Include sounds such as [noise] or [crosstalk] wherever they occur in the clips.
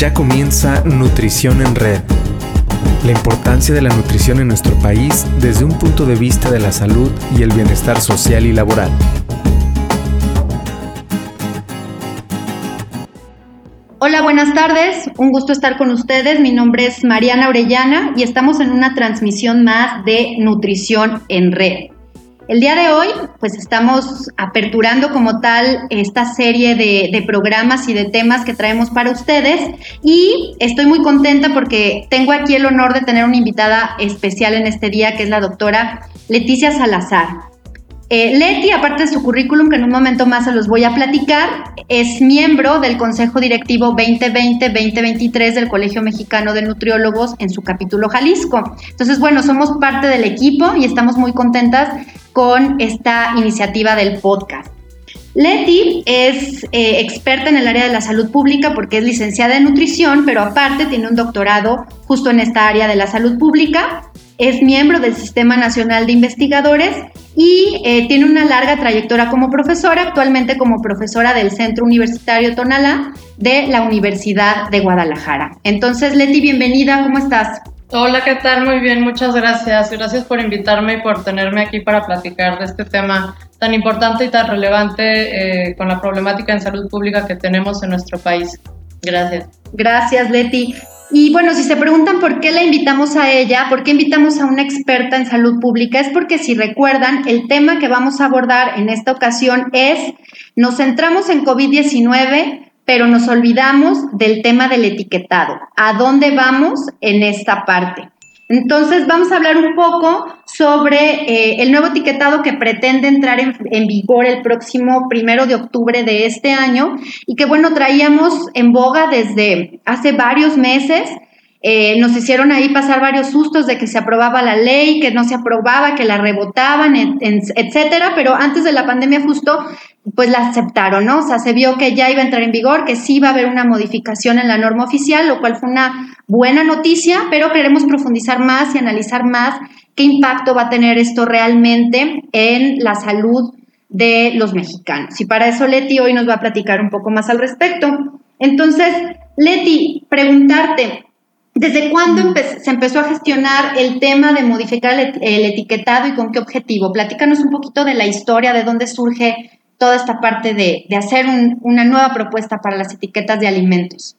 Ya comienza Nutrición en Red. La importancia de la nutrición en nuestro país desde un punto de vista de la salud y el bienestar social y laboral. Hola, buenas tardes. Un gusto estar con ustedes. Mi nombre es Mariana Orellana y estamos en una transmisión más de Nutrición en Red. El día de hoy, pues estamos aperturando como tal esta serie de, programas y de temas que traemos para ustedes y estoy muy contenta porque tengo aquí el honor de tener una invitada especial en este día que es la doctora Leticia Salazar. Eh, Leti, aparte de su currículum, que en un momento más se los voy a platicar, es miembro del Consejo Directivo 2020-2023 del Colegio Mexicano de Nutriólogos en su capítulo Jalisco. Entonces, bueno, somos parte del equipo y estamos muy contentas con esta iniciativa del podcast. Leti es eh, experta en el área de la salud pública porque es licenciada en nutrición, pero aparte tiene un doctorado justo en esta área de la salud pública. Es miembro del Sistema Nacional de Investigadores y eh, tiene una larga trayectoria como profesora, actualmente como profesora del Centro Universitario Tonalá de la Universidad de Guadalajara. Entonces, Leti, bienvenida, ¿cómo estás? Hola, ¿qué tal? Muy bien, muchas gracias. Gracias por invitarme y por tenerme aquí para platicar de este tema tan importante y tan relevante eh, con la problemática en salud pública que tenemos en nuestro país. Gracias. Gracias, Leti. Y bueno, si se preguntan por qué la invitamos a ella, por qué invitamos a una experta en salud pública, es porque si recuerdan, el tema que vamos a abordar en esta ocasión es, nos centramos en COVID-19, pero nos olvidamos del tema del etiquetado. ¿A dónde vamos en esta parte? Entonces vamos a hablar un poco sobre eh, el nuevo etiquetado que pretende entrar en, en, vigor el próximo primero de octubre de este año y que bueno, traíamos en boga desde hace varios meses eh, nos hicieron ahí pasar varios sustos de que se aprobaba la ley, que no se aprobaba, que la rebotaban, etcétera, pero antes de la pandemia justo pues la aceptaron, ¿no? O sea, se vio que ya iba a entrar en vigor, que sí iba a haber una modificación en la norma oficial, lo cual fue una buena noticia, pero queremos profundizar más y analizar más qué impacto va a tener esto realmente en la salud de los mexicanos. Y para eso Leti hoy nos va a platicar un poco más al respecto. Entonces, Leti, preguntarte, ¿Desde cuándo se empezó a gestionar el tema de modificar el, etiquetado y con qué objetivo? Platícanos un poquito de la historia, de dónde surge toda esta parte de, hacer una nueva propuesta para las etiquetas de alimentos.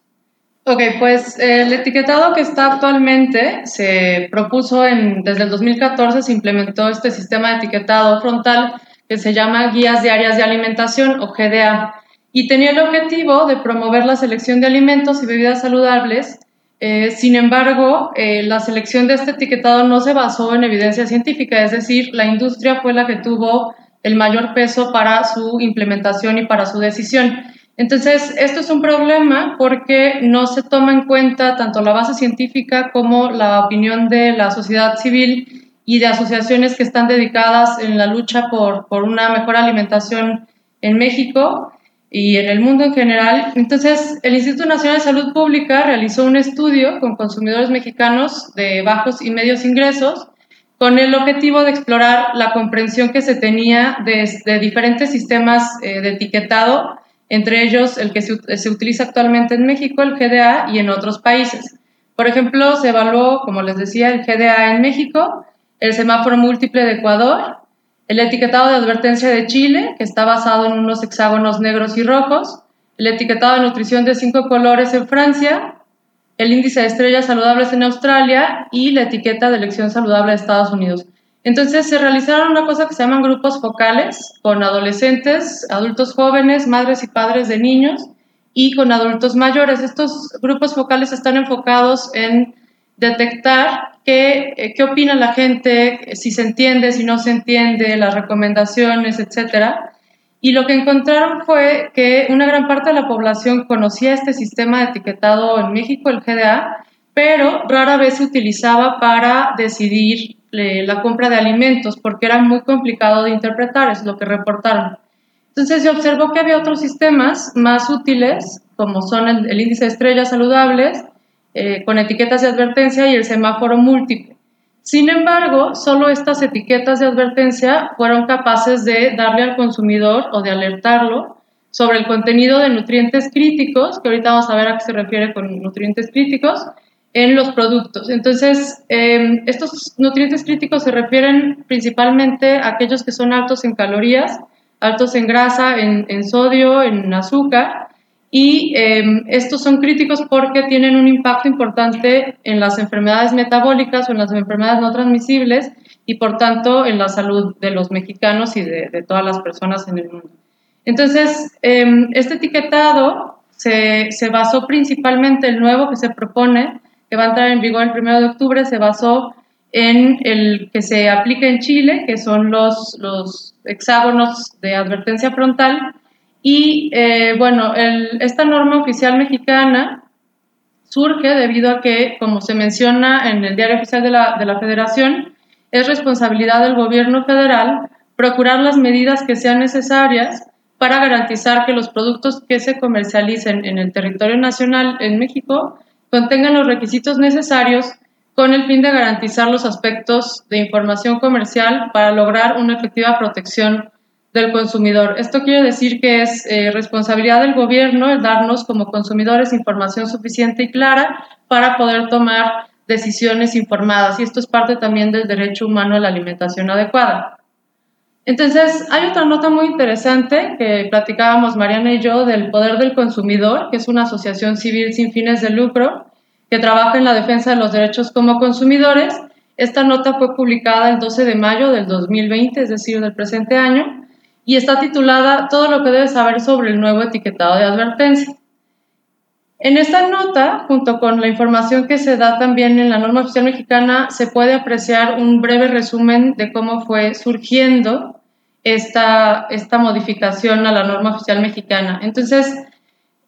Ok, pues el etiquetado que está actualmente se propuso en, desde el 2014, se implementó este sistema de etiquetado frontal que se llama Guías Diarias de Alimentación o GDA y tenía el objetivo de promover la selección de alimentos y bebidas saludables eh, sin embargo, eh, la selección de este etiquetado no se basó en evidencia científica, es decir, la industria fue la que tuvo el mayor peso para su implementación y para su decisión. Entonces, esto es un problema porque no se toma en cuenta tanto la base científica como la opinión de la sociedad civil y de asociaciones que están dedicadas en la lucha por, por una mejor alimentación en México y en el mundo en general. Entonces, el Instituto Nacional de Salud Pública realizó un estudio con consumidores mexicanos de bajos y medios ingresos con el objetivo de explorar la comprensión que se tenía de, diferentes sistemas eh, de etiquetado, entre ellos el que se, se utiliza actualmente en México, el GDA, y en otros países. Por ejemplo, se evaluó, como les decía, el GDA en México, el semáforo múltiple de Ecuador, el etiquetado de advertencia de Chile, que está basado en unos hexágonos negros y rojos, el etiquetado de nutrición de cinco colores en Francia, el índice de estrellas saludables en Australia y la etiqueta de elección saludable de Estados Unidos. Entonces se realizaron una cosa que se llaman grupos focales con adolescentes, adultos jóvenes, madres y padres de niños y con adultos mayores. Estos grupos focales están enfocados en detectar qué, eh, qué opina la gente, si se entiende, si no se entiende, las recomendaciones, etcétera. Y lo que encontraron fue que una gran parte de la población conocía este sistema de etiquetado en México, el GDA, pero rara vez se utilizaba para decidir eh, la compra de alimentos porque era muy complicado de interpretar, es lo que reportaron. Entonces se observó que había otros sistemas más útiles, como son el índice de estrellas saludables, eh, con etiquetas de advertencia y el semáforo múltiple. Sin embargo, solo estas etiquetas de advertencia fueron capaces de darle al consumidor o de alertarlo sobre el contenido de nutrientes críticos, que ahorita vamos a ver a qué se refiere con nutrientes críticos, en los productos. Entonces, em, estos nutrientes críticos se refieren principalmente a aquellos que son altos en calorías, altos en grasa, en, sodio, en azúcar, y em, estos son críticos porque tienen un impacto importante en las enfermedades metabólicas o en las enfermedades no transmisibles y por tanto en la salud de los mexicanos y de, todas las personas en el mundo. Entonces, em, este etiquetado se, se basó principalmente, el nuevo que se propone, que va a entrar en vigor el 1 de octubre, se basó en el que se aplica en Chile, que son los, los hexágonos de advertencia frontal. Y eh, bueno, esta norma oficial mexicana surge debido a que, como se menciona en el diario oficial de la, de la Federación, es responsabilidad del gobierno federal procurar las medidas que sean necesarias para garantizar que los productos que se comercialicen en el territorio nacional en México contengan los requisitos necesarios con el fin de garantizar los aspectos de información comercial para lograr una efectiva protección del consumidor. Esto quiere decir que es eh, responsabilidad del gobierno el darnos como consumidores información suficiente y clara para poder tomar decisiones informadas. Y esto es parte también del derecho humano a la alimentación adecuada. Entonces, hay otra nota muy interesante que platicábamos Mariana y yo del Poder del Consumidor, que es una asociación civil sin fines de lucro que trabaja en la defensa de los derechos como consumidores. Esta nota fue publicada el 12 de mayo del 2020, es decir, del presente año, y está titulada Todo lo que debes saber sobre el nuevo etiquetado de advertencia. En esta nota, junto con la información que se da también en la norma oficial mexicana, se puede apreciar un breve resumen de cómo fue surgiendo esta, esta modificación a la norma oficial mexicana. Entonces,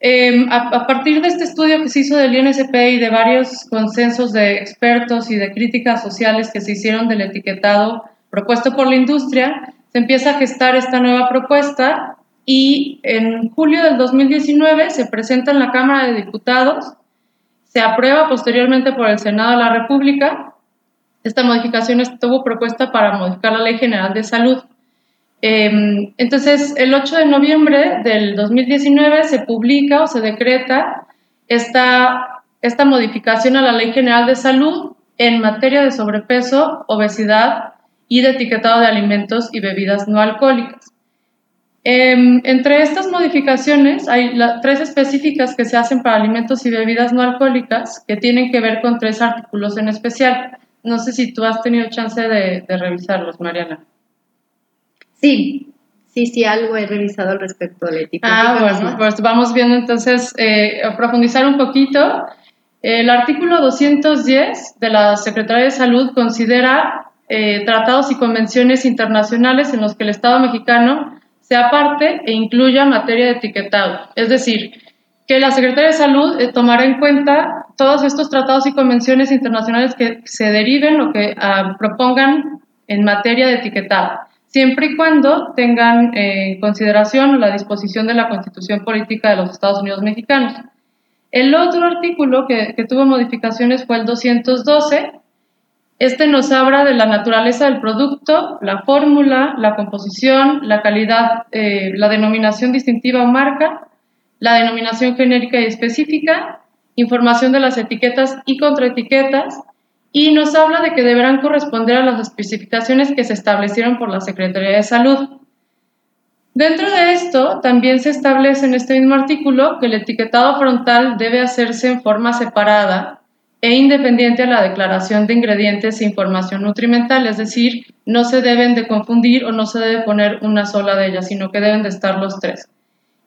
Em, a, partir de este estudio que se hizo del INSP y de varios consensos de expertos y de críticas sociales que se hicieron del etiquetado propuesto por la industria, se empieza a gestar esta nueva propuesta y en julio del 2019 se presenta en la Cámara de Diputados, se aprueba posteriormente por el Senado de la República. Esta modificación estuvo propuesta para modificar la Ley General de Salud. Em, entonces, el 8 de noviembre del 2019 se publica o se decreta esta, esta modificación a la Ley General de Salud en materia de sobrepeso, obesidad y de etiquetado de alimentos y bebidas no alcohólicas. Em, entre estas modificaciones hay tres específicas que se hacen para alimentos y bebidas no alcohólicas que tienen que ver con tres artículos en especial. No sé si tú has tenido chance de revisarlos, Mariana. Sí, sí, sí, algo he revisado al respecto de la ética. Ah, bueno, pues vamos viendo entonces, eh, profundizar un poquito. El artículo 210 de la Secretaría de Salud considera eh, tratados y convenciones internacionales en los que el Estado mexicano sea parte e incluya materia de etiquetado. Es decir, que la Secretaría de Salud eh, tomará en cuenta todos estos tratados y convenciones internacionales que se deriven o que ah, propongan en materia de etiquetado siempre y cuando tengan en consideración la disposición de la Constitución Política de los Estados Unidos Mexicanos. El otro artículo que, tuvo modificaciones fue el 212. Este nos habla de la naturaleza del producto, la fórmula, la composición, la calidad, eh, la denominación distintiva o marca, la denominación genérica y específica, información de las etiquetas y contraetiquetas, y nos habla de que deberán corresponder a las especificaciones que se establecieron por la Secretaría de Salud. Dentro de esto, también se establece en este mismo artículo que el etiquetado frontal debe hacerse en forma separada e independiente a la declaración de ingredientes e información nutrimental, es decir, no se deben de confundir o no se debe poner una sola de ellas, sino que deben de estar los tres.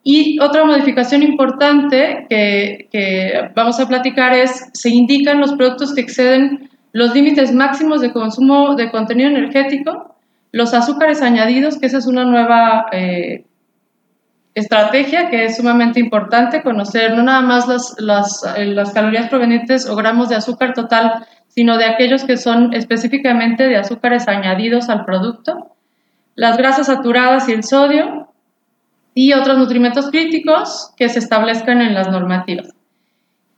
Y otra modificación importante que, vamos a platicar es, se indican los productos que exceden los límites máximos de consumo de contenido energético, los azúcares añadidos, que esa es una nueva eh, estrategia que es sumamente importante conocer, no nada más las, las, eh, las calorías provenientes o gramos de azúcar total, sino de aquellos que son específicamente de azúcares añadidos al producto, las grasas saturadas y el sodio, y otros nutrimentos críticos que se establezcan en las normativas.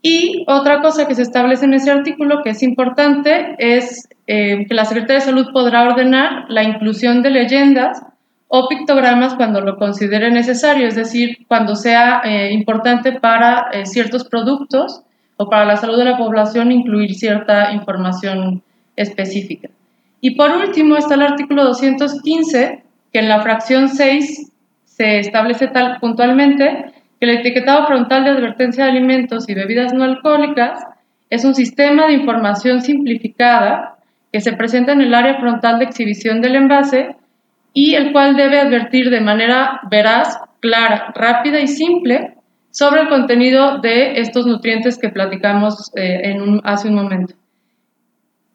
Y otra cosa que se establece en ese artículo que es importante es eh, que la Secretaría de Salud podrá ordenar la inclusión de leyendas o pictogramas cuando lo considere necesario, es decir, cuando sea eh, importante para eh, ciertos productos o para la salud de la población incluir cierta información específica. Y por último está el artículo 215, que en la fracción 6 se establece tal puntualmente que el etiquetado frontal de advertencia de alimentos y bebidas no alcohólicas es un sistema de información simplificada que se presenta en el área frontal de exhibición del envase y el cual debe advertir de manera veraz, clara, rápida y simple sobre el contenido de estos nutrientes que platicamos eh, hace un momento.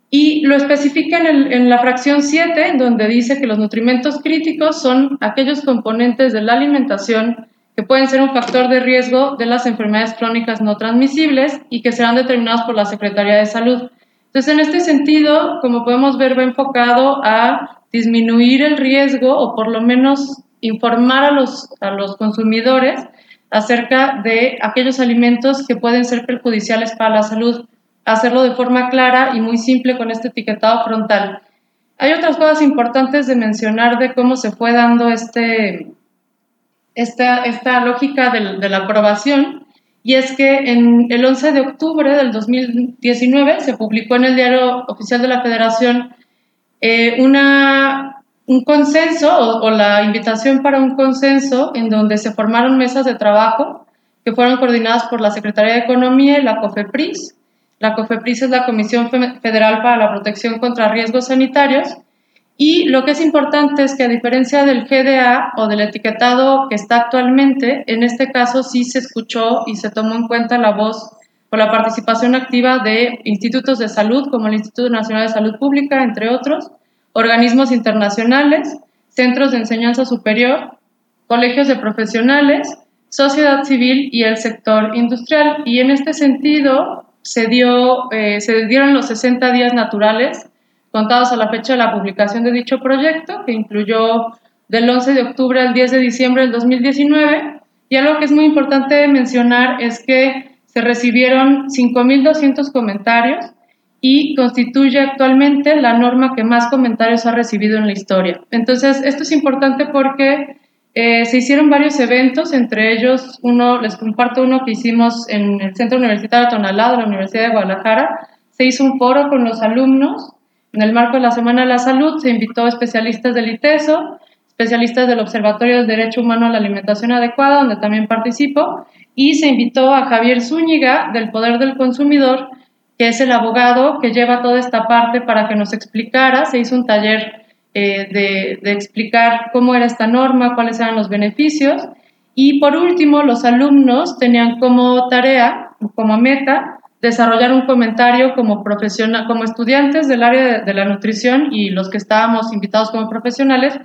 Y lo especifica en, en la fracción 7, en donde dice que los nutrimentos críticos son aquellos componentes de la alimentación que pueden ser un factor de riesgo de las enfermedades crónicas no transmisibles y que serán determinados por la Secretaría de Salud. Entonces, en este sentido, como podemos ver, va enfocado a disminuir el riesgo o por lo menos informar a los, a los consumidores acerca de aquellos alimentos que pueden ser perjudiciales para la salud. Hacerlo de forma clara y muy simple con este etiquetado frontal. Hay otras cosas importantes de mencionar de cómo se fue dando este, esta, esta lógica de, la aprobación y es que en el 11 de octubre del 2019 se publicó en el Diario Oficial de la Federación eh, una, un consenso o, la invitación para un consenso en donde se formaron mesas de trabajo que fueron coordinadas por la Secretaría de Economía y la COFEPRIS. La COFEPRIS es la Comisión Federal para la Protección contra Riesgos Sanitarios y lo que es importante es que a diferencia del GDA o del etiquetado que está actualmente, en este caso sí se escuchó y se tomó en cuenta la voz o la participación activa de institutos de salud como el Instituto Nacional de Salud Pública, entre otros, organismos internacionales, centros de enseñanza superior, colegios de profesionales, sociedad civil y el sector industrial. Y en este sentido se, dio, eh, se dieron los 60 días naturales contados a la fecha de la publicación de dicho proyecto, que incluyó del 11 de octubre al 10 de diciembre del 2019. Y algo que es muy importante mencionar es que se recibieron 5.200 comentarios y constituye actualmente la norma que más comentarios ha recibido en la historia. Entonces, esto es importante porque eh, se hicieron varios eventos, entre ellos uno, les comparto uno que hicimos en el Centro Universitario Tonalá de la Universidad de Guadalajara. Se hizo un foro con los alumnos en el marco de la Semana de la Salud se invitó a especialistas del ITESO, especialistas del Observatorio del Derecho Humano a la Alimentación Adecuada, donde también participo, y se invitó a Javier Zúñiga del Poder del Consumidor, que es el abogado que lleva toda esta parte para que nos explicara. Se hizo un taller eh, de, explicar cómo era esta norma, cuáles eran los beneficios. Y por último, los alumnos tenían como tarea, como meta, desarrollar un comentario como, profesional, como estudiantes del área de, la nutrición y los que estábamos invitados como profesionales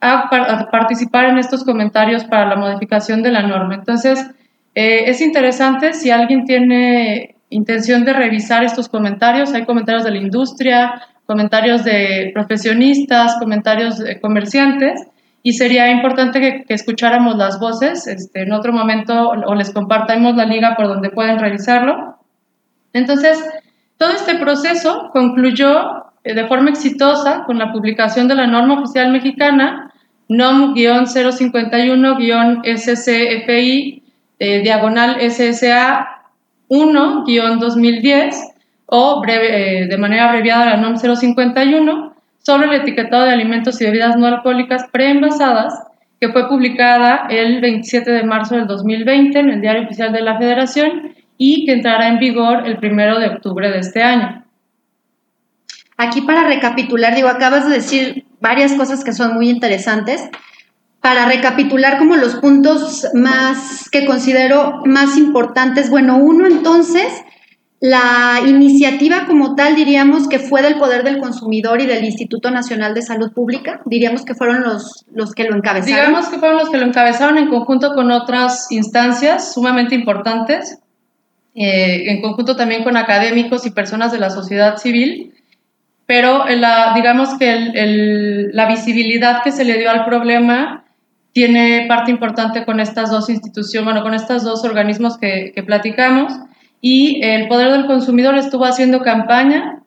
a, participar en estos comentarios para la modificación de la norma. Entonces, eh, es interesante si alguien tiene intención de revisar estos comentarios, hay comentarios de la industria, comentarios de profesionistas, comentarios de comerciantes, y sería importante que, escucháramos las voces este, en otro momento o les compartamos la liga por donde pueden revisarlo. Entonces, todo este proceso concluyó eh, de forma exitosa con la publicación de la norma oficial mexicana NOM-051-SCFI eh, diagonal SSA 1-2010 o breve, eh, de manera abreviada la NOM 051 sobre el etiquetado de alimentos y bebidas no alcohólicas preenvasadas que fue publicada el 27 de marzo del 2020 en el Diario Oficial de la Federación y que entrará en vigor el primero de octubre de este año. Aquí para recapitular, digo, acabas de decir varias cosas que son muy interesantes. Para recapitular como los puntos más que considero más importantes, bueno, uno entonces, la iniciativa como tal diríamos que fue del Poder del Consumidor y del Instituto Nacional de Salud Pública, diríamos que fueron los, los que lo encabezaron. Digamos que fueron los que lo encabezaron en conjunto con otras instancias sumamente importantes. Eh, en conjunto también con académicos y personas de la sociedad civil, pero la, digamos que la visibilidad que se le dio al problema tiene parte importante con estas dos instituciones, bueno, con estos dos organismos que, que platicamos, y el Poder del Consumidor estuvo haciendo campaña,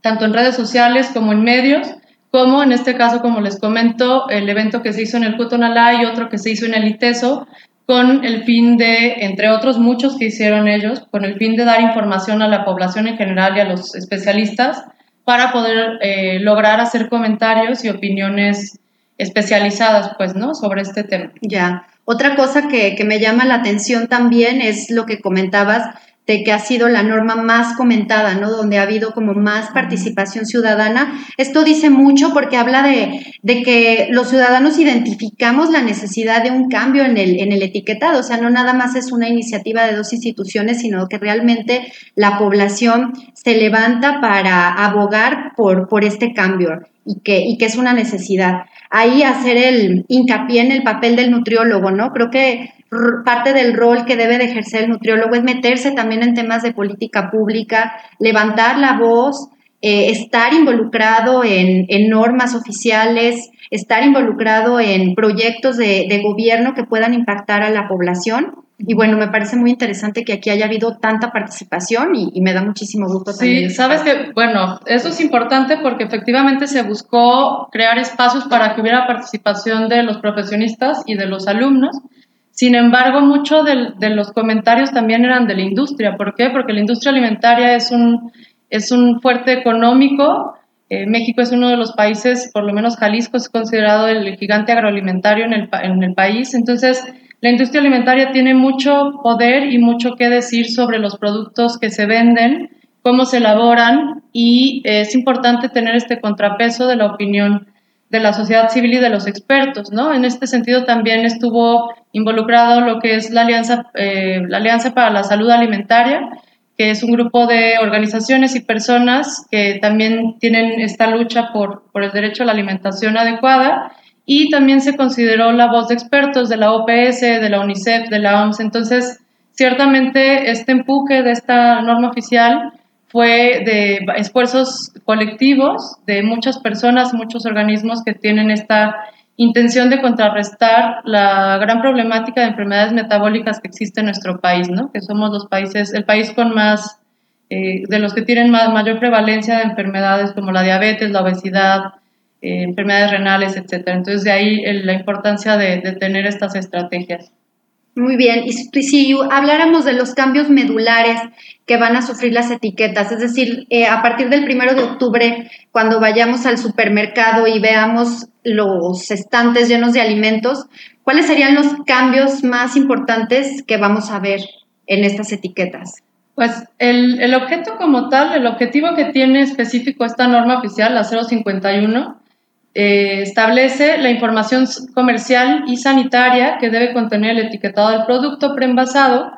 tanto en redes sociales como en medios, como en este caso, como les comento, el evento que se hizo en el Cutonalá y otro que se hizo en el ITESO, con el fin de, entre otros muchos que hicieron ellos, con el fin de dar información a la población en general y a los especialistas para poder eh, lograr hacer comentarios y opiniones especializadas, pues, ¿no? Sobre este tema. Ya. Otra cosa que, que me llama la atención también es lo que comentabas de que ha sido la norma más comentada, ¿no? Donde ha habido como más participación ciudadana. Esto dice mucho porque habla de, de, que los ciudadanos identificamos la necesidad de un cambio en el, en el etiquetado. O sea, no nada más es una iniciativa de dos instituciones, sino que realmente la población se levanta para abogar por, por este cambio y que, y que es una necesidad. Ahí hacer el hincapié en el papel del nutriólogo, ¿no? Creo que parte del rol que debe de ejercer el nutriólogo es meterse también en temas de política pública, levantar la voz, eh, estar involucrado en, normas oficiales, estar involucrado en proyectos de, gobierno que puedan impactar a la población. Y bueno, me parece muy interesante que aquí haya habido tanta participación y, me da muchísimo gusto también. Sí, sabes que, bueno, eso es importante porque efectivamente se buscó crear espacios para que hubiera participación de los profesionistas y de los alumnos. Sin embargo, muchos de, los comentarios también eran de la industria. ¿Por qué? Porque la industria alimentaria es un, es un fuerte económico. Eh, México es uno de los países, por lo menos Jalisco es considerado el gigante agroalimentario en el, en el país. Entonces, la industria alimentaria tiene mucho poder y mucho que decir sobre los productos que se venden, cómo se elaboran y es importante tener este contrapeso de la opinión de la sociedad civil y de los expertos, ¿no? En este sentido también estuvo involucrado lo que es la Alianza, eh, la Alianza para la Salud Alimentaria, que es un grupo de organizaciones y personas que también tienen esta lucha por, por el derecho a la alimentación adecuada y también se consideró la voz de expertos de la OPS, de la UNICEF, de la OMS. Entonces, ciertamente este empuje de esta norma oficial fue de esfuerzos colectivos de muchas personas, muchos organismos que tienen esta intención de contrarrestar la gran problemática de enfermedades metabólicas que existe en nuestro país, ¿no? que somos los países, el país con más, eh, de los que tienen más, mayor prevalencia de enfermedades como la diabetes, la obesidad, eh, enfermedades renales, etc. Entonces de ahí la importancia de, de tener estas estrategias. Muy bien, y si habláramos de los cambios medulares que van a sufrir las etiquetas, es decir, eh, a partir del primero de octubre, cuando vayamos al supermercado y veamos los estantes llenos de alimentos, ¿cuáles serían los cambios más importantes que vamos a ver en estas etiquetas? Pues el, el objeto como tal, el objetivo que tiene específico esta norma oficial, la 051, eh, establece la información comercial y sanitaria que debe contener el etiquetado del producto preenvasado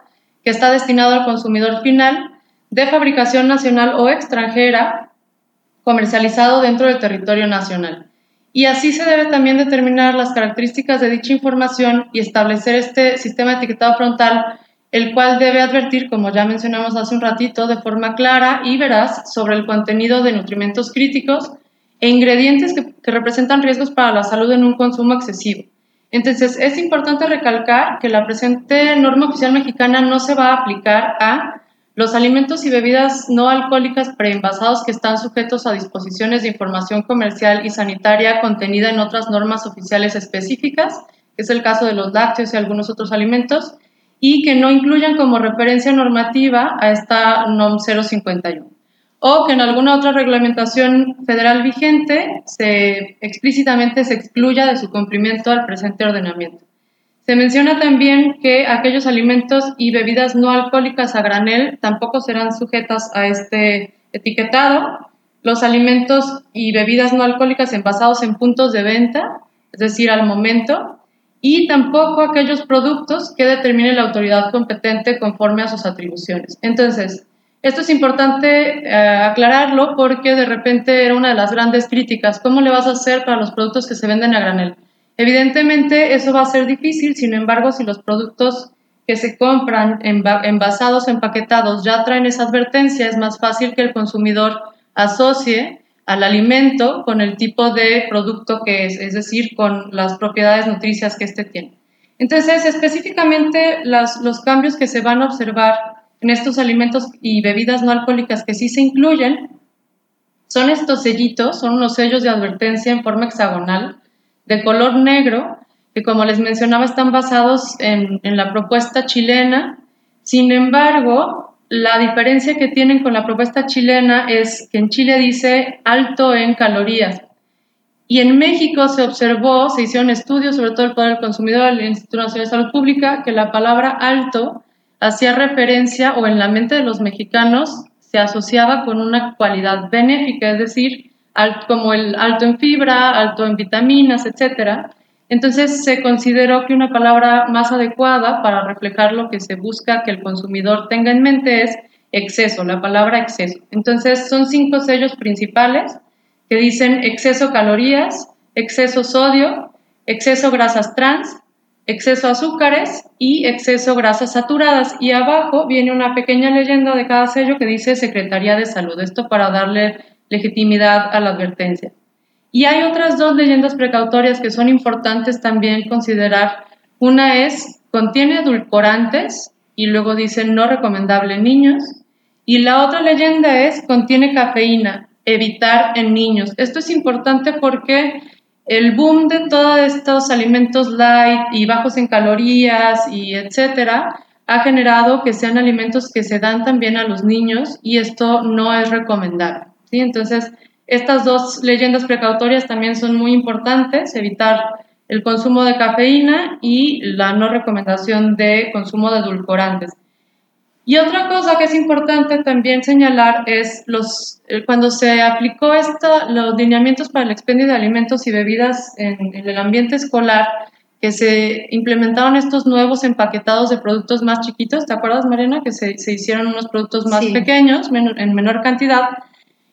que está destinado al consumidor final de fabricación nacional o extranjera comercializado dentro del territorio nacional. Y así se debe también determinar las características de dicha información y establecer este sistema de etiquetado frontal, el cual debe advertir, como ya mencionamos hace un ratito, de forma clara y veraz sobre el contenido de nutrimentos críticos e ingredientes que, representan riesgos para la salud en un consumo excesivo. Entonces, es importante recalcar que la presente norma oficial mexicana no se va a aplicar a los alimentos y bebidas no alcohólicas preenvasados que están sujetos a disposiciones de información comercial y sanitaria contenida en otras normas oficiales específicas, que es el caso de los lácteos y algunos otros alimentos, y que no incluyan como referencia normativa a esta NOM 051 o que en alguna otra reglamentación federal vigente se explícitamente se excluya de su cumplimiento al presente ordenamiento. Se menciona también que aquellos alimentos y bebidas no alcohólicas a granel tampoco serán sujetas a este etiquetado. Los alimentos y bebidas no alcohólicas envasados en puntos de venta, es decir, al momento, y tampoco aquellos productos que determine la autoridad competente conforme a sus atribuciones. Entonces, esto es importante eh, aclararlo porque de repente era una de las grandes críticas. ¿Cómo le vas a hacer para los productos que se venden a granel? Evidentemente eso va a ser difícil, sin embargo, si los productos que se compran envasados, empaquetados, ya traen esa advertencia, es más fácil que el consumidor asocie al alimento con el tipo de producto que es, es decir, con las propiedades nutricias que éste tiene. Entonces, específicamente los cambios que se van a observar en estos alimentos y bebidas no alcohólicas que sí se incluyen Son estos sellitos, son unos sellos de advertencia en forma hexagonal, de color negro, que como les mencionaba están basados en, la propuesta chilena. Sin embargo, la diferencia que tienen con la propuesta chilena es que en Chile dice alto en calorías. Y en México se observó, se hicieron estudios, sobre todo el Poder del Consumidor, el Instituto Nacional de Salud Pública, que la palabra alto hacía referencia, o en la mente de los mexicanos, se asociaba con una cualidad benéfica, es decir, como el alto en fibra, alto en vitaminas, etc. Entonces se consideró que una palabra más adecuada para reflejar lo que se busca que el consumidor tenga en mente es exceso, la palabra exceso. Entonces son cinco sellos principales que dicen exceso calorías, exceso sodio, exceso grasas trans, exceso azúcares y exceso grasas saturadas. Y abajo viene una pequeña leyenda de cada sello que dice Secretaría de Salud. Esto para darle legitimidad a la advertencia. Y hay otras dos leyendas precautorias que son importantes también considerar. Una es, contiene edulcorantes y luego dice no recomendable en niños. Y la otra leyenda es, contiene cafeína, evitar en niños. Esto es importante porque el boom de todos estos alimentos light y bajos en calorías y etcétera ha generado que sean alimentos que se dan también a los niños y esto no es recomendable. ¿sí? Entonces, estas dos leyendas precautorias también son muy importantes, evitar el consumo de cafeína y la no recomendación de consumo de edulcorantes. Y otra cosa que es importante también señalar es los, eh, cuando se aplicó esto, los lineamientos para el expendio de alimentos y bebidas en, el ambiente escolar, que se implementaron estos nuevos empaquetados de productos más chiquitos, ¿te acuerdas, Mariana? Que se, se hicieron unos productos más pequeños, en menor cantidad.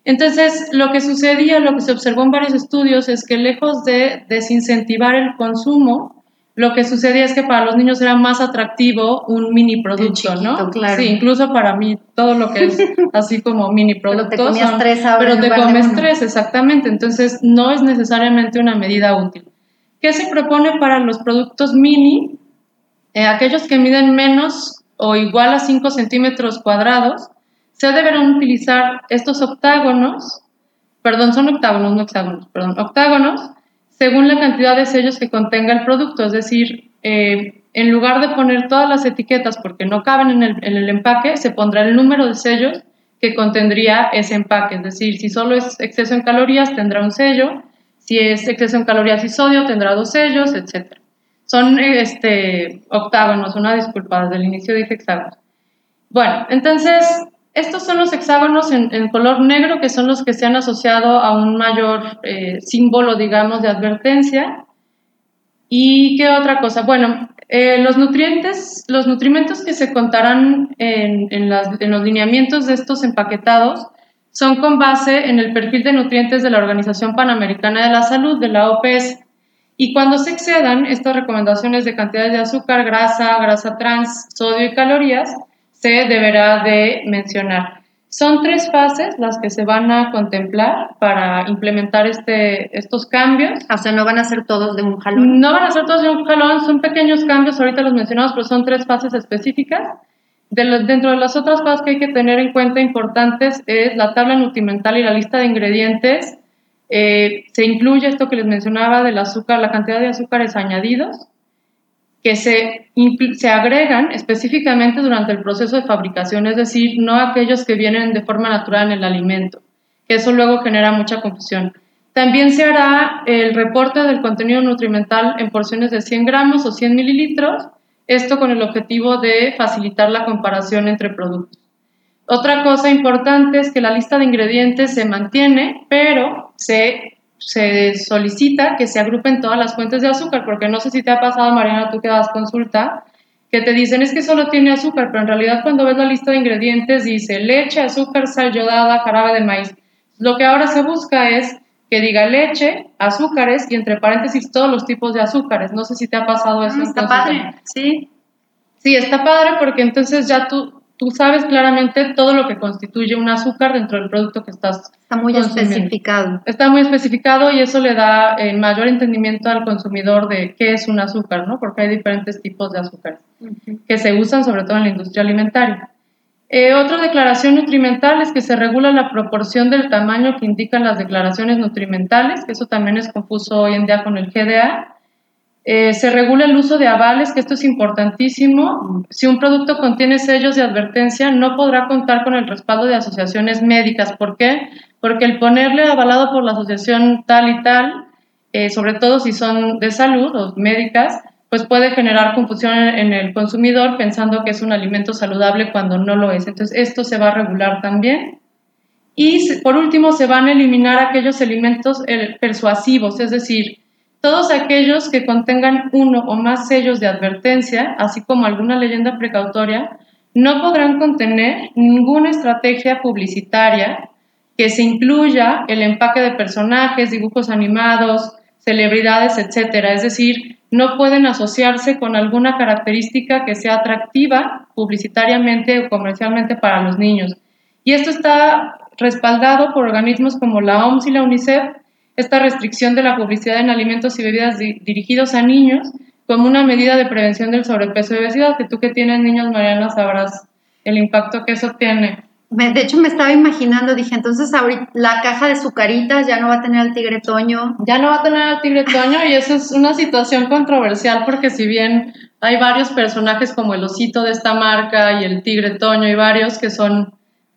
Entonces, lo que sucedía, lo que se observó en varios estudios, es que lejos de desincentivar el consumo, lo que sucedía es que para los niños era más atractivo un mini producto, ¿no? Claro. Sí, incluso para mí todo lo que es [laughs] así como mini productos. pero te comías tres ahora Pero te comes tres, exactamente. Entonces no es necesariamente una medida útil. ¿Qué se propone para los productos mini? Eh, aquellos que miden menos o igual a 5 centímetros cuadrados, se deberán utilizar estos octágonos, perdón, son octágonos, no hexágonos, perdón, octágonos, según la cantidad de sellos que contenga el producto. Es decir, eh, en lugar de poner todas las etiquetas porque no caben en el, empaque, se pondrá el número de sellos que contendría ese empaque. Es decir, si solo es exceso en calorías, tendrá un sello. Si es exceso en calorías y sodio, tendrá dos sellos, etc. Son este, octágonos, una disculpa, desde el inicio dije hexágonos. Bueno, entonces estos son los hexágonos en, color negro, que son los que se han asociado a un mayor eh, símbolo, digamos, de advertencia. ¿Y qué otra cosa? Bueno, eh, los nutrientes, los nutrimentos que se contarán en, en, los lineamientos de estos empaquetados son con base en el perfil de nutrientes de la Organización Panamericana de la Salud, de la OPS. Y cuando se excedan estas recomendaciones de cantidades de azúcar, grasa, grasa trans, sodio y calorías, se deberá de mencionar. Son tres fases las que se van a contemplar para implementar este, estos cambios. O sea, no van a ser todos de un jalón. No van a ser todos de un jalón, son pequeños cambios, ahorita los mencionamos, pero son tres fases específicas. dentro de las otras cosas que hay que tener en cuenta importantes es la tabla nutrimental y la lista de ingredientes. Eh, se incluye esto que les mencionaba del azúcar, la cantidad de azúcares añadidos que se, se agregan específicamente durante el proceso de fabricación, es decir, no aquellos que vienen de forma natural en el alimento, que eso luego genera mucha confusión. También se hará el reporte del contenido nutrimental en porciones de 100 gramos o 100 mililitros, esto con el objetivo de facilitar la comparación entre productos. Otra cosa importante es que la lista de ingredientes se mantiene, pero se se solicita que se agrupen todas las fuentes de azúcar, porque no sé si te ha pasado, Mariana, tú que das consulta, que te dicen es que solo tiene azúcar, pero en realidad cuando ves la lista de ingredientes dice leche, azúcar, sal yodada, jarabe de maíz. Lo que ahora se busca es que diga leche, azúcares y entre paréntesis todos los tipos de azúcares. No sé si te ha pasado eso. Mm, está padre, sí. Sí, está padre porque entonces ya tú tú sabes claramente todo lo que constituye un azúcar dentro del producto que estás Está muy especificado. Está muy especificado y eso le da el mayor entendimiento al consumidor de qué es un azúcar, ¿no? Porque hay diferentes tipos de azúcar que se usan sobre todo en la industria alimentaria. Eh, otra declaración nutrimental es que se regula la proporción del tamaño que indican las declaraciones nutrimentales, que eso también es confuso hoy en día con el GDA. Eh, se regula el uso de avales, que esto es importantísimo. Si un producto contiene sellos de advertencia, no podrá contar con el respaldo de asociaciones médicas. ¿Por qué? Porque el ponerle avalado por la asociación tal y tal, eh, sobre todo si son de salud o médicas, pues puede generar confusión en el consumidor pensando que es un alimento saludable cuando no lo es. Entonces, esto se va a regular también. Y por último, se van a eliminar aquellos alimentos eh, persuasivos, es decir, todos aquellos que contengan uno o más sellos de advertencia, así como alguna leyenda precautoria, no podrán contener ninguna estrategia publicitaria que se incluya el empaque de personajes, dibujos animados, celebridades, etcétera. Es decir, no pueden asociarse con alguna característica que sea atractiva publicitariamente o comercialmente para los niños. Y esto está respaldado por organismos como la OMS y la UNICEF, esta restricción de la publicidad en alimentos y bebidas dirigidos a niños como una medida de prevención del sobrepeso y obesidad, que tú que tienes niños, Mariana, sabrás el impacto que eso tiene de hecho, me estaba imaginando, dije, entonces ahorita la caja de sucaritas ya no va a tener al tigre Toño. Ya no va a tener al tigre Toño y eso es una situación controversial porque si bien hay varios personajes como el osito de esta marca y el tigre Toño y varios que son,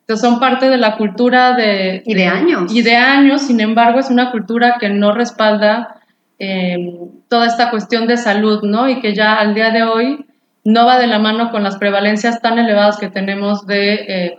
que son parte de la cultura de... Y de años. Y de años, sin embargo, es una cultura que no respalda eh, toda esta cuestión de salud, ¿no? Y que ya al día de hoy no va de la mano con las prevalencias tan elevadas que tenemos de... Eh,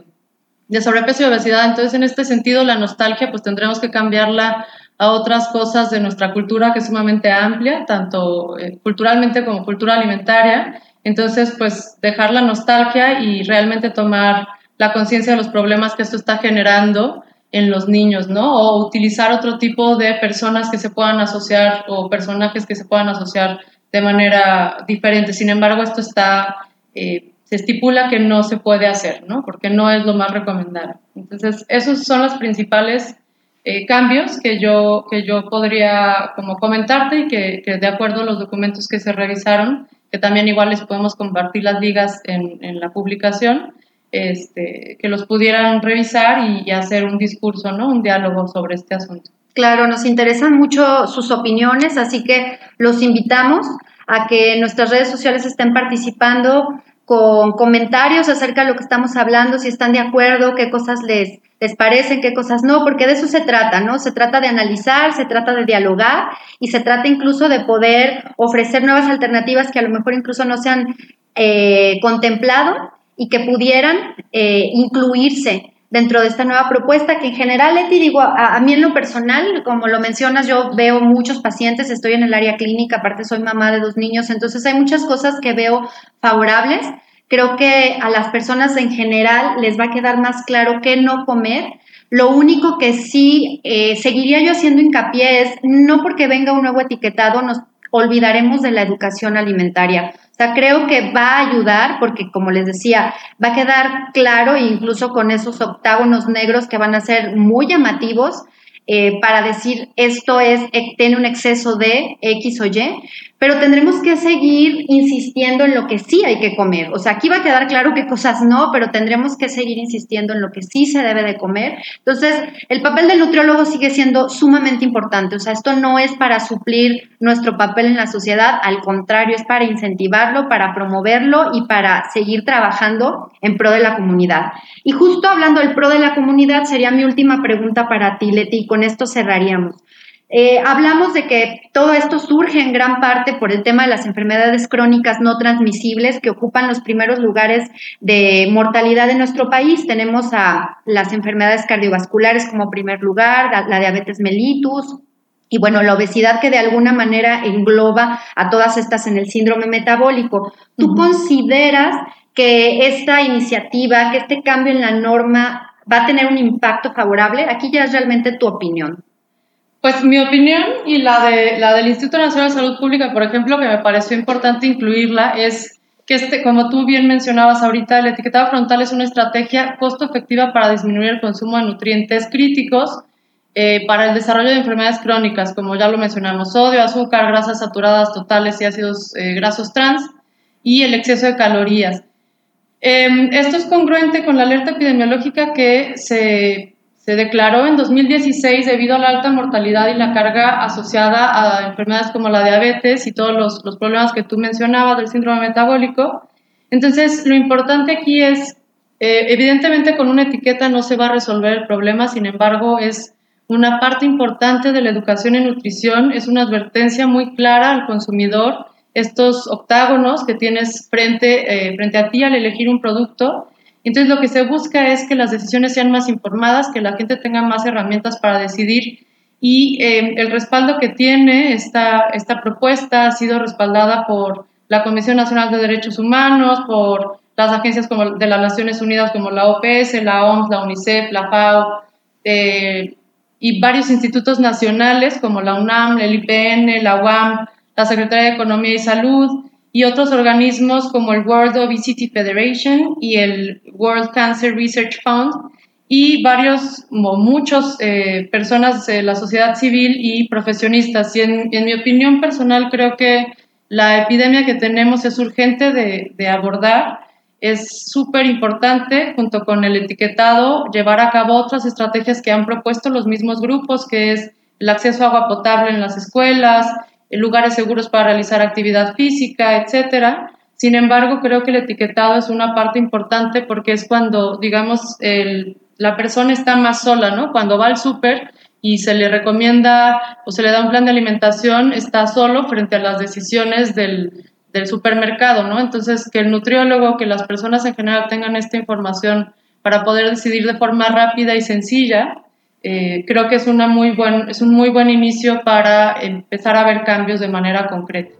de sobrepeso y obesidad. Entonces, en este sentido, la nostalgia, pues tendremos que cambiarla a otras cosas de nuestra cultura que es sumamente amplia, tanto eh, culturalmente como cultura alimentaria. Entonces, pues dejar la nostalgia y realmente tomar la conciencia de los problemas que esto está generando en los niños, ¿no? O utilizar otro tipo de personas que se puedan asociar o personajes que se puedan asociar de manera diferente. Sin embargo, esto está eh, se estipula que no se puede hacer, ¿no? Porque no es lo más recomendable. Entonces, esos son los principales eh, cambios que yo, que yo podría como comentarte y que, de acuerdo a los documentos que se revisaron, que también igual les podemos compartir las ligas en, en la publicación, este, que los pudieran revisar y, hacer un discurso, ¿no? Un diálogo sobre este asunto. Claro, nos interesan mucho sus opiniones, así que los invitamos a que nuestras redes sociales estén participando con comentarios acerca de lo que estamos hablando, si están de acuerdo, qué cosas les, les parecen, qué cosas no, porque de eso se trata, ¿no? Se trata de analizar, se trata de dialogar y se trata incluso de poder ofrecer nuevas alternativas que a lo mejor incluso no se han eh, contemplado y que pudieran eh, incluirse dentro de esta nueva propuesta, que en general, Leti, digo, a, mí en lo personal, como lo mencionas, yo veo muchos pacientes, estoy en el área clínica, aparte soy mamá de dos niños, entonces hay muchas cosas que veo favorables. Creo que a las personas en general les va a quedar más claro qué no comer. Lo único que sí eh, seguiría yo haciendo hincapié es, no porque venga un nuevo etiquetado, nos olvidaremos de la educación alimentaria. O sea, creo que va a ayudar porque, como les decía, va a quedar claro, incluso con esos octágonos negros que van a ser muy llamativos, eh, para decir esto es, eh, tiene un exceso de X o Y, pero tendremos que seguir insistiendo en lo que sí hay que comer. O sea, aquí va a quedar claro qué cosas no, pero tendremos que seguir insistiendo en lo que sí se debe de comer. Entonces, el papel del nutriólogo sigue siendo sumamente importante. O sea, esto no es para suplir nuestro papel en la sociedad, al contrario, es para incentivarlo, para promoverlo y para seguir trabajando en pro de la comunidad. Y justo hablando del pro de la comunidad, sería mi última pregunta para ti, Leti, y con esto cerraríamos. Eh, hablamos de que todo esto surge en gran parte por el tema de las enfermedades crónicas no transmisibles que ocupan los primeros lugares de mortalidad en nuestro país. Tenemos a las enfermedades cardiovasculares como primer lugar, la diabetes mellitus, y bueno, la obesidad que de alguna manera engloba a todas estas en el síndrome metabólico. ¿Tú consideras que esta iniciativa, que este cambio en la norma va a tener un impacto favorable? Aquí ya es realmente tu opinión. Pues mi opinión y la, de, la del Instituto Nacional de Salud Pública, por ejemplo, que me pareció importante incluirla, es que, este, como tú bien mencionabas ahorita, el etiquetado frontal es una estrategia costo efectiva para disminuir el consumo de nutrientes críticos eh, para el desarrollo de enfermedades crónicas, como ya lo mencionamos, sodio, azúcar, grasas saturadas totales y ácidos eh, grasos trans, y el exceso de calorías. Em, esto es congruente con la alerta epidemiológica que se, se, declaró en 2016 debido a la alta mortalidad y la carga asociada a enfermedades como la diabetes y todos los, los problemas que tú mencionabas del síndrome metabólico. Entonces, lo importante aquí es, eh, evidentemente con una etiqueta no se va a resolver el problema, sin embargo, es una parte importante de la educación en nutrición, es una advertencia muy clara al consumidor, estos octágonos que tienes frente, eh, frente a ti al elegir un producto. Entonces, lo que se busca es que las decisiones sean más informadas, que la gente tenga más herramientas para decidir. Y eh, el respaldo que tiene esta, esta propuesta ha sido respaldada por la Comisión Nacional de Derechos Humanos, por las agencias como de las Naciones Unidas como la OPS, la OMS, la UNICEF, la FAO, eh, y varios institutos nacionales como la UNAM, el IPN, la UAM, la Secretaría de Economía y Salud y otros organismos como el World Obesity Federation y el World Cancer Research Fund y varios, o muchos eh, personas de la sociedad civil y profesionistas. Y en, en mi opinión personal creo que la epidemia que tenemos es urgente de, abordar. Es súper importante, junto con el etiquetado, llevar a cabo otras estrategias que han propuesto los mismos grupos, que es el acceso a agua potable en las escuelas, lugares seguros para realizar actividad física, etcétera. Sin embargo, creo que el etiquetado es una parte importante porque es cuando, digamos, la persona está más sola, ¿no? Cuando va al súper y se le recomienda o se le da un plan de alimentación, está solo frente a las decisiones del, del supermercado, ¿no? Entonces, que el nutriólogo, que las personas en general tengan esta información para poder decidir de forma rápida y sencilla, eh, creo que es, una muy buen, es un muy buen inicio para empezar a ver cambios de manera concreta.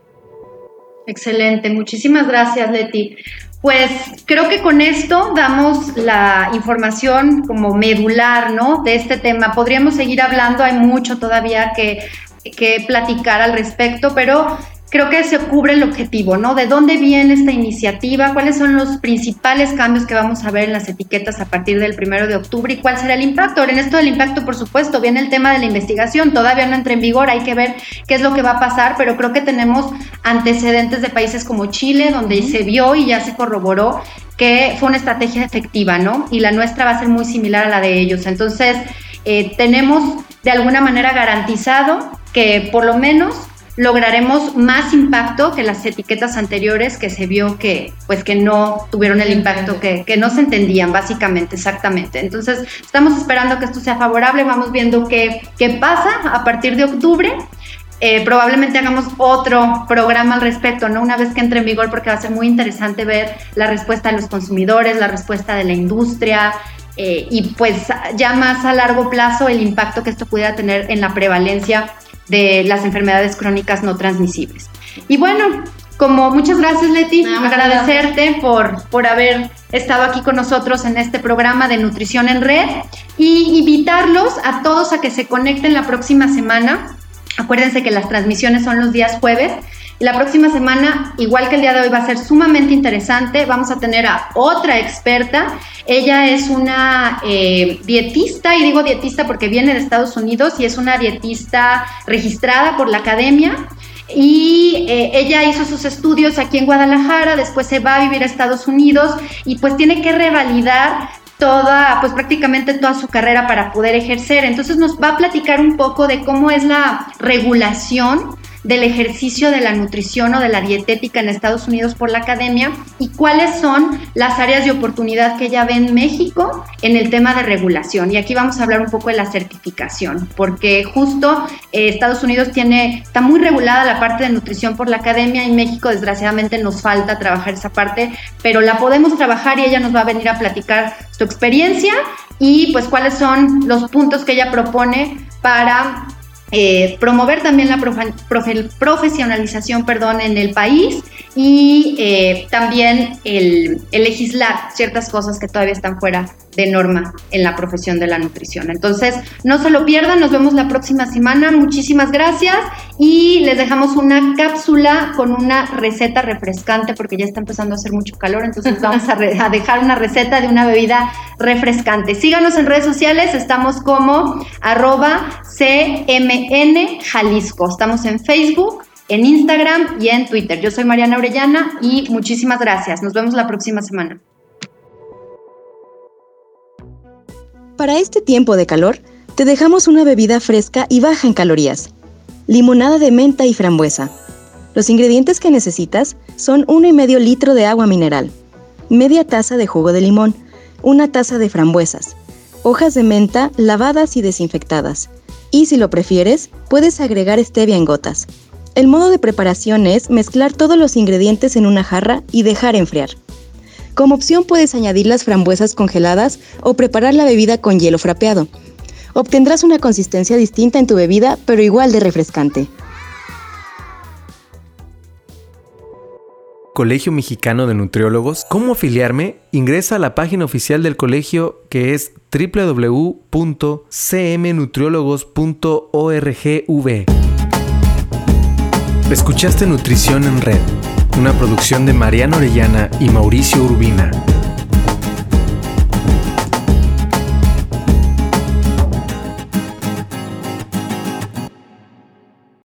Excelente, muchísimas gracias Leti. Pues creo que con esto damos la información como medular, ¿no? De este tema. Podríamos seguir hablando, hay mucho todavía que, que platicar al respecto, pero creo que se cubre el objetivo, ¿no? ¿De dónde viene esta iniciativa? ¿Cuáles son los principales cambios que vamos a ver en las etiquetas a partir del primero de octubre? ¿Y cuál será el impacto? Ahora, en esto del impacto, por supuesto, viene el tema de la investigación. Todavía no entra en vigor, hay que ver qué es lo que va a pasar, pero creo que tenemos antecedentes de países como Chile, donde se vio y ya se corroboró que fue una estrategia efectiva, ¿no? Y la nuestra va a ser muy similar a la de ellos. Entonces, eh, tenemos de alguna manera garantizado que por lo menos lograremos más impacto que las etiquetas anteriores que se vio que pues que no tuvieron el impacto que, que, no se entendían básicamente exactamente. Entonces estamos esperando que esto sea favorable. Vamos viendo qué, qué pasa a partir de octubre. Eh, probablemente hagamos otro programa al respecto, ¿no? Una vez que entre en vigor, porque va a ser muy interesante ver la respuesta de los consumidores, la respuesta de la industria, eh, y pues ya más a largo plazo el impacto que esto pudiera tener en la prevalencia de las enfermedades crónicas no transmisibles. Y bueno, como muchas gracias Leti, agradecerte por, por haber estado aquí con nosotros en este programa de Nutrición en Red y invitarlos a todos a que se conecten la próxima semana. Acuérdense que las transmisiones son los días jueves la próxima semana, igual que el día de hoy, va a ser sumamente interesante. Vamos a tener a otra experta. Ella es una eh, dietista, y digo dietista porque viene de Estados Unidos y es una dietista registrada por la academia. Y eh, ella hizo sus estudios aquí en Guadalajara, después se va a vivir a Estados Unidos y pues tiene que revalidar toda, pues prácticamente toda su carrera para poder ejercer. Entonces nos va a platicar un poco de cómo es la regulación del ejercicio de la nutrición o de la dietética en Estados Unidos por la academia y cuáles son las áreas de oportunidad que ella ve en México en el tema de regulación. Y aquí vamos a hablar un poco de la certificación, porque justo eh, Estados Unidos tiene, está muy regulada la parte de nutrición por la academia y México desgraciadamente nos falta trabajar esa parte, pero la podemos trabajar y ella nos va a venir a platicar su experiencia y pues cuáles son los puntos que ella propone para eh, promover también la profesionalización perdón, en el país y eh, también el, legislar ciertas cosas que todavía están fuera de norma en la profesión de la nutrición. Entonces, no se lo pierdan, nos vemos la próxima semana. Muchísimas gracias y les dejamos una cápsula con una receta refrescante porque ya está empezando a hacer mucho calor, entonces [laughs] vamos a, dejar una receta de una bebida refrescante. Síganos en redes sociales, estamos como arroba CMN Jalisco. Estamos en Facebook, en Instagram y en Twitter. Yo soy Mariana Orellana y muchísimas gracias. Nos vemos la próxima semana. Para este tiempo de calor, te dejamos una bebida fresca y baja en calorías. Limonada de menta y frambuesa. Los ingredientes que necesitas son 1,5 litro de agua mineral, media taza de jugo de limón, una taza de frambuesas, hojas de menta lavadas y desinfectadas. Y si lo prefieres, puedes agregar stevia en gotas. El modo de preparación es mezclar todos los ingredientes en una jarra y dejar enfriar. Como opción puedes añadir las frambuesas congeladas o preparar la bebida con hielo frapeado. Obtendrás una consistencia distinta en tu bebida, pero igual de refrescante. Colegio Mexicano de Nutriólogos. ¿Cómo afiliarme? Ingresa a la página oficial del colegio que es www.cmnutriólogos.orgv. Escuchaste Nutrición en Red una producción de Mariana Orellana y Mauricio Urbina.